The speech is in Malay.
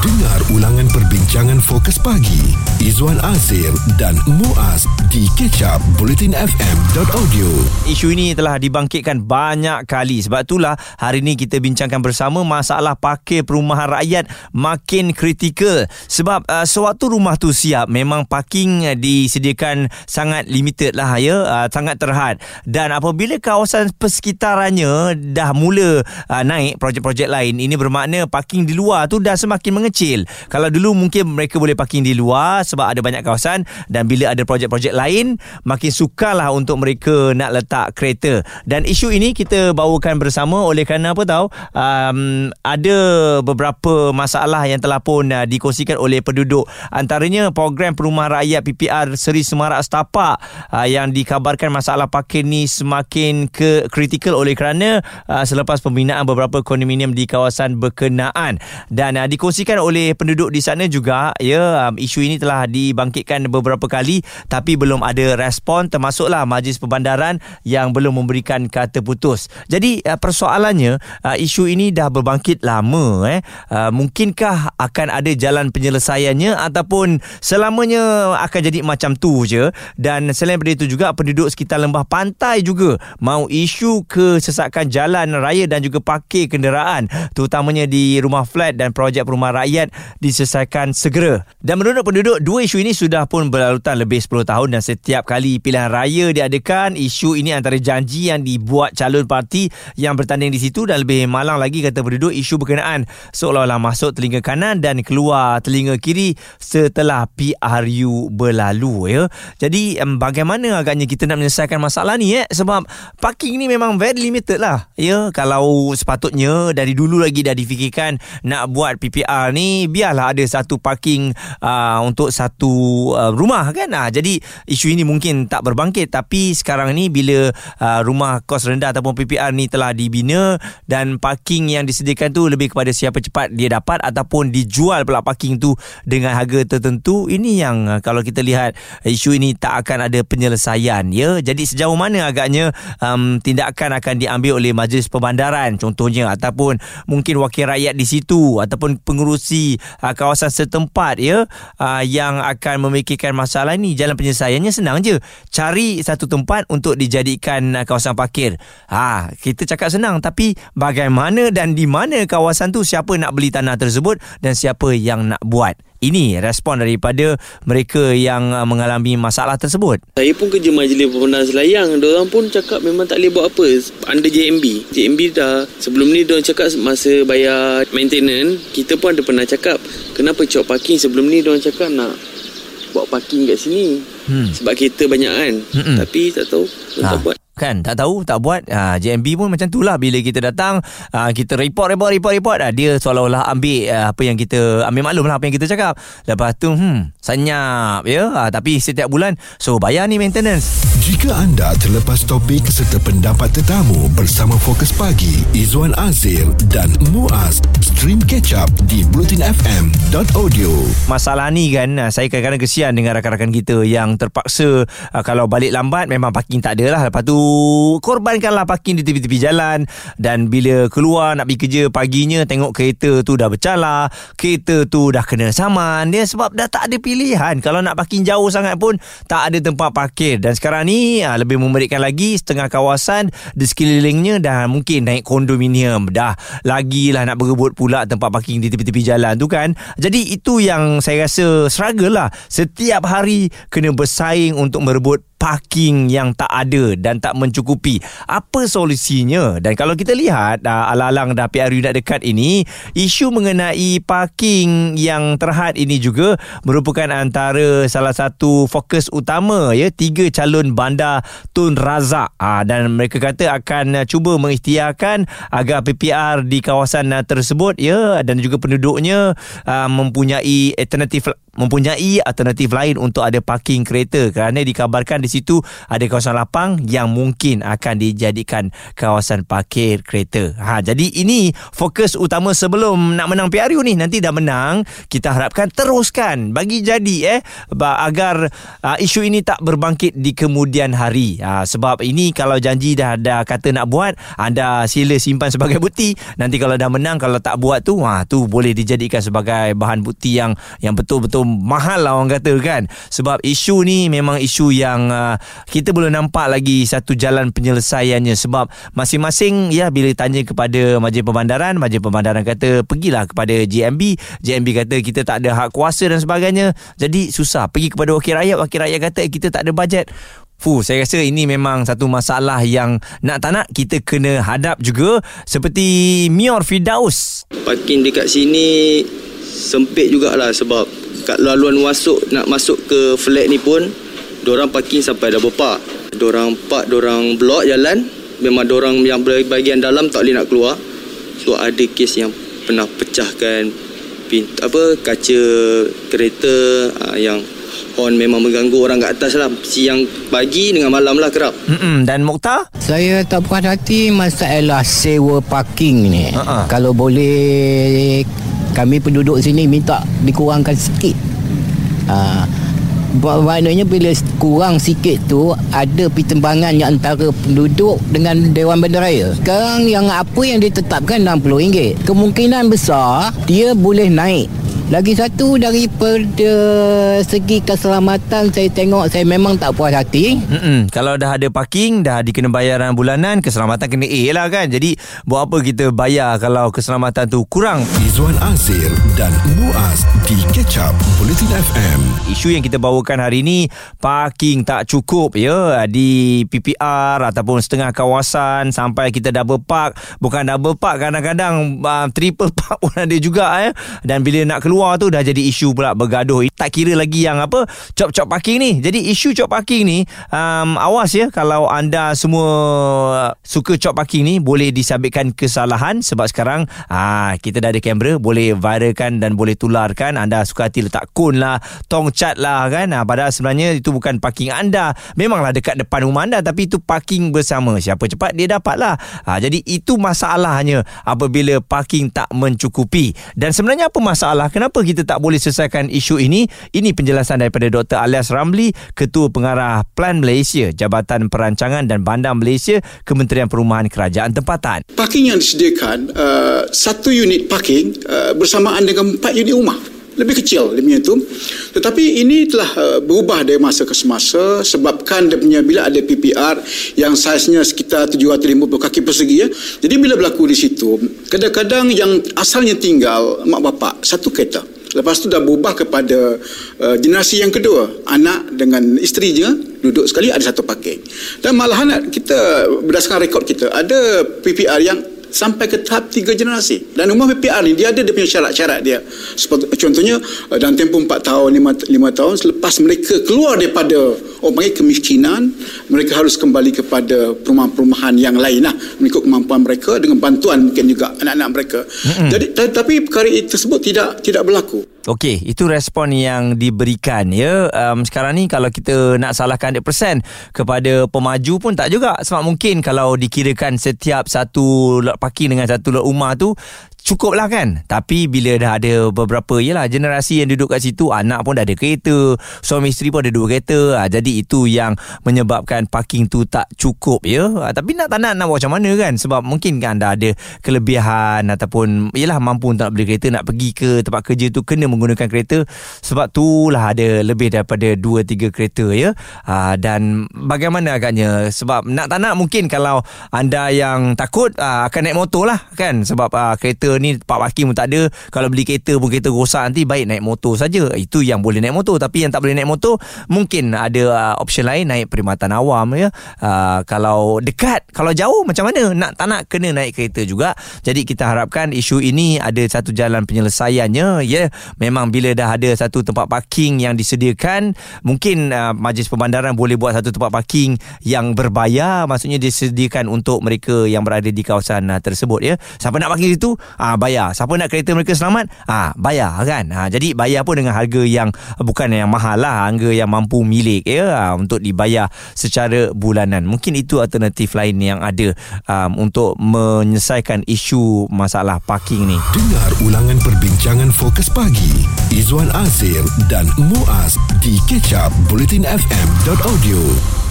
Dengar ulangan perbincangan fokus pagi. Izwan Azir dan Muaz di kecap bulletinfm.audio Isu ini telah dibangkitkan banyak kali. Sebab itulah hari ini kita bincangkan bersama masalah parkir perumahan rakyat makin kritikal. Sebab uh, sewaktu rumah tu siap memang parking uh, disediakan sangat limited lah ya uh, sangat terhad. Dan apabila kawasan persekitarannya dah mula uh, naik projek-projek lain ini bermakna parking di luar tu dah semakin mengecil. Kalau dulu mungkin mereka boleh parking di luar sebab ada banyak kawasan dan bila ada projek-projek lain makin sukarlah untuk mereka nak letak kereta. Dan isu ini kita bawakan bersama oleh kerana apa tahu um, ada beberapa masalah yang telah pun uh, dikongsikan oleh penduduk. Antaranya program perumahan rakyat PPR Seri Semarak Setapak uh, yang dikabarkan masalah parking ni semakin ke kritikal oleh kerana uh, selepas pembinaan beberapa kondominium di kawasan berkenaan dan uh, dikongsikan oleh penduduk di sana juga ya um, isu ini telah dibangkitkan beberapa kali tapi belum ada respon termasuklah majlis perbandaran yang belum memberikan kata putus. Jadi uh, persoalannya uh, isu ini dah berbangkit lama eh uh, mungkinkah akan ada jalan penyelesaiannya ataupun selamanya akan jadi macam tu je dan selain daripada itu juga penduduk sekitar lembah pantai juga mau isu kesesakan jalan raya dan juga parkir kenderaan terutamanya di rumah flat dan projek perumahan rakyat rakyat diselesaikan segera. Dan menurut penduduk, dua isu ini sudah pun berlalutan lebih 10 tahun dan setiap kali pilihan raya diadakan, isu ini antara janji yang dibuat calon parti yang bertanding di situ dan lebih malang lagi kata penduduk isu berkenaan seolah-olah masuk telinga kanan dan keluar telinga kiri setelah PRU berlalu ya. Jadi bagaimana agaknya kita nak menyelesaikan masalah ni eh sebab parking ni memang very limited lah ya kalau sepatutnya dari dulu lagi dah difikirkan nak buat PPR ni ni biarlah ada satu parking uh, untuk satu uh, rumah kan? Uh, jadi isu ini mungkin tak berbangkit. Tapi sekarang ni bila uh, rumah kos rendah ataupun PPR ni telah dibina dan parking yang disediakan tu lebih kepada siapa cepat dia dapat ataupun dijual pula parking tu dengan harga tertentu ini yang uh, kalau kita lihat isu ini tak akan ada penyelesaian ya. Jadi sejauh mana agaknya um, tindakan akan diambil oleh majlis perbandaran contohnya ataupun mungkin wakil rakyat di situ ataupun pengurus pengerusi uh, kawasan setempat ya uh, yang akan memikirkan masalah ini jalan penyelesaiannya senang je. Cari satu tempat untuk dijadikan uh, kawasan parkir. Ha kita cakap senang tapi bagaimana dan di mana kawasan tu siapa nak beli tanah tersebut dan siapa yang nak buat ini respon daripada mereka yang uh, mengalami masalah tersebut. Saya pun kerja majlis pembenaran selayang. Diorang pun cakap memang tak boleh buat apa. Under JMB. JMB dah sebelum ni diorang cakap masa bayar maintenance, kita pun ada pernah cakap kenapa cok parking sebelum ni diorang cakap nak buat parking kat sini. Hmm. Sebab kereta banyak kan. Hmm-mm. Tapi tak tahu. Ha. Tak buat kan? Tak tahu tak buat. Uh, ah, JMB pun macam tu lah bila kita datang uh, kita report report report report uh, dia seolah-olah ambil uh, apa yang kita ambil maklum lah apa yang kita cakap. Lepas tu hmm senyap ya. Uh, tapi setiap bulan so bayar ni maintenance. Jika anda terlepas topik serta pendapat tetamu bersama Fokus Pagi Izwan Azir dan Muaz stream catch up di blutinfm.audio masalah ni kan saya kadang-kadang kesian dengan rakan-rakan kita yang terpaksa kalau balik lambat memang parking tak ada lah. Lepas tu korbankanlah parking di tepi-tepi jalan dan bila keluar nak pergi kerja paginya tengok kereta tu dah bercalar kereta tu dah kena saman. Dia sebab dah tak ada pilihan. Kalau nak parking jauh sangat pun tak ada tempat parkir. Dan sekarang ni ah, lebih memberikan lagi setengah kawasan di sekelilingnya dah mungkin naik kondominium. Dah lagi lah nak berebut pula tempat parking di tepi-tepi jalan tu kan. Jadi itu yang saya rasa struggle lah. Setiap hari kena bersaing untuk merebut parking yang tak ada dan tak mencukupi. Apa solusinya? Dan kalau kita lihat uh, alang-alang dah PRU nak dekat ini, isu mengenai parking yang terhad ini juga merupakan antara salah satu fokus utama ya tiga calon bandar Tun Razak uh, dan mereka kata akan cuba mengikhtiarkan agar PPR di kawasan uh, tersebut ya dan juga penduduknya uh, mempunyai alternatif mempunyai alternatif lain untuk ada parking kereta kerana dikabarkan di situ ada kawasan lapang yang mungkin akan dijadikan kawasan parkir kereta. Ha jadi ini fokus utama sebelum nak menang PRU ni nanti dah menang kita harapkan teruskan bagi jadi eh agar uh, isu ini tak berbangkit di kemudian hari. Ha, sebab ini kalau janji dah ada kata nak buat anda sila simpan sebagai bukti nanti kalau dah menang kalau tak buat tu ha tu boleh dijadikan sebagai bahan bukti yang yang betul-betul mahal lah orang kata kan? Sebab isu ni memang isu yang uh, kita boleh nampak lagi satu jalan penyelesaiannya. Sebab masing-masing ya bila tanya kepada majlis pembandaran majlis pembandaran kata pergilah kepada JMB JMB kata kita tak ada hak kuasa dan sebagainya. Jadi susah. Pergi kepada wakil rakyat wakil rakyat kata kita tak ada bajet. Fuh, saya rasa ini memang satu masalah yang nak tak nak kita kena hadap juga. Seperti Mior Fidaus. Parking dekat sini sempit jugalah sebab kat laluan masuk nak masuk ke flat ni pun orang parking sampai double park. Diorang park, diorang block jalan. Memang diorang yang bahagian dalam tak boleh nak keluar. So ada kes yang pernah pecahkan pintu apa kaca kereta uh, yang horn memang mengganggu orang kat atas lah siang pagi dengan malam lah kerap Mm-mm. dan Mokhtar saya tak puas hati masalah sewa parking ni Ha-ha. kalau boleh kami penduduk sini minta dikurangkan sikit. Ha. Maknanya bila kurang sikit tu Ada pertimbangan yang antara penduduk dengan Dewan Bandaraya Sekarang yang apa yang ditetapkan? RM60 Kemungkinan besar dia boleh naik lagi satu daripada segi keselamatan saya tengok saya memang tak puas hati. Mm-mm. Kalau dah ada parking Dah dikena bayaran bulanan Keselamatan kena A lah kan Jadi Buat apa kita bayar Kalau keselamatan tu kurang Izwan Azir dan Muaz di Catch Up Bulletin FM. Isu yang kita bawakan hari ini Parking tak cukup ya Di PPR Ataupun setengah kawasan Sampai kita double park Bukan double park Kadang-kadang uh, Triple park pun ada juga ya Dan bila nak keluar tu Dah jadi isu pula bergaduh. Tak kira lagi yang apa Cop-cop parking ni. Jadi isu cop parking ni um, Awas ya Kalau anda semua Suka cop parking ni Boleh disabitkan kesalahan. Sebab sekarang ah, Kita dah ada kamera Boleh viralkan Dan boleh tularkan. Anda suka hati letak kun lah Tong cat lah kan. Ah, Padahal sebenarnya Itu bukan parking anda. Memanglah dekat depan rumah anda Tapi itu parking bersama. Siapa cepat dia dapat lah ah, Jadi itu masalahnya Apabila parking tak mencukupi. Dan sebenarnya apa masalah? Kenapa kita tak boleh selesaikan isu ini? Ini penjelasan daripada Dr. Alias Ramli Ketua Pengarah Plan Malaysia Jabatan Perancangan dan Bandar Malaysia Kementerian Perumahan Kerajaan Tempatan. Parking yang disediakan uh, satu unit parking uh, bersamaan dengan empat unit rumah. Lebih kecil dia punya tu tetapi ini telah uh, berubah dari masa ke semasa sebabkan dia punya bila ada PPR yang saiznya sekitar 750 kaki persegi ya jadi bila berlaku di situ kadang-kadang yang asalnya tinggal mak bapak satu kereta Lepas tu dah berubah kepada uh, generasi yang kedua. Anak dengan isterinya duduk sekali ada satu parking. Dan malahan kita berdasarkan rekod kita ada PPR yang sampai ke tahap tiga generasi. Dan rumah PPR ni dia ada dia punya syarat-syarat dia. Seperti, contohnya uh, dalam tempoh 4 tahun, 5, 5 tahun selepas mereka keluar daripada orang panggil kemiskinan, mereka harus kembali kepada perumahan-perumahan yang lain lah mengikut kemampuan mereka dengan bantuan mungkin juga anak-anak mereka. Mm-hmm. Jadi tetapi perkara itu tersebut tidak tidak berlaku. Okey, itu respon yang diberikan ya. Um, sekarang ni kalau kita nak salahkan 100% kepada pemaju pun tak juga. Sebab mungkin kalau dikirakan setiap satu lot parking dengan satu lot rumah tu cukup lah kan. Tapi bila dah ada beberapa Yelah generasi yang duduk kat situ Anak pun dah ada kereta Suami isteri pun ada dua kereta. Ha, Jadi itu yang menyebabkan parking tu tak cukup ya. Ha, Tapi nak tak nak nak buat macam mana kan? Sebab mungkin kan anda ada kelebihan Ataupun Yelah mampu untuk nak beli kereta Nak pergi ke tempat kerja tu Kena menggunakan kereta. Sebab tu lah ada lebih daripada dua tiga kereta ya. Ha, Dan bagaimana agaknya? Sebab nak tak nak mungkin kalau anda yang takut ha, akan naik motor lah kan? Sebab ha, kereta ni tempat parking pun tak ada. Kalau beli kereta pun kereta rosak nanti baik naik motor saja. Itu yang boleh naik motor. Tapi yang tak boleh naik motor mungkin ada uh, option lain naik perkhidmatan awam ya. Uh, kalau dekat kalau jauh macam mana? Nak tak nak kena naik kereta juga. Jadi kita harapkan isu ini ada satu jalan penyelesaiannya ya. Memang bila dah ada satu tempat parking yang disediakan mungkin uh, majlis pembandaran boleh buat satu tempat parking yang berbayar. Maksudnya disediakan untuk mereka yang berada di kawasan uh, tersebut ya. Siapa nak parking situ ah bayar. Siapa nak kereta mereka selamat? Ah bayar kan. Ah jadi bayar pun dengan harga yang bukan yang mahal lah, harga yang mampu milik ya ah, untuk dibayar secara bulanan. Mungkin itu alternatif lain yang ada um, untuk menyelesaikan isu masalah parking ni. Dengar ulangan perbincangan fokus pagi Izwan Azir dan Muaz di kecap bulletinfm.audio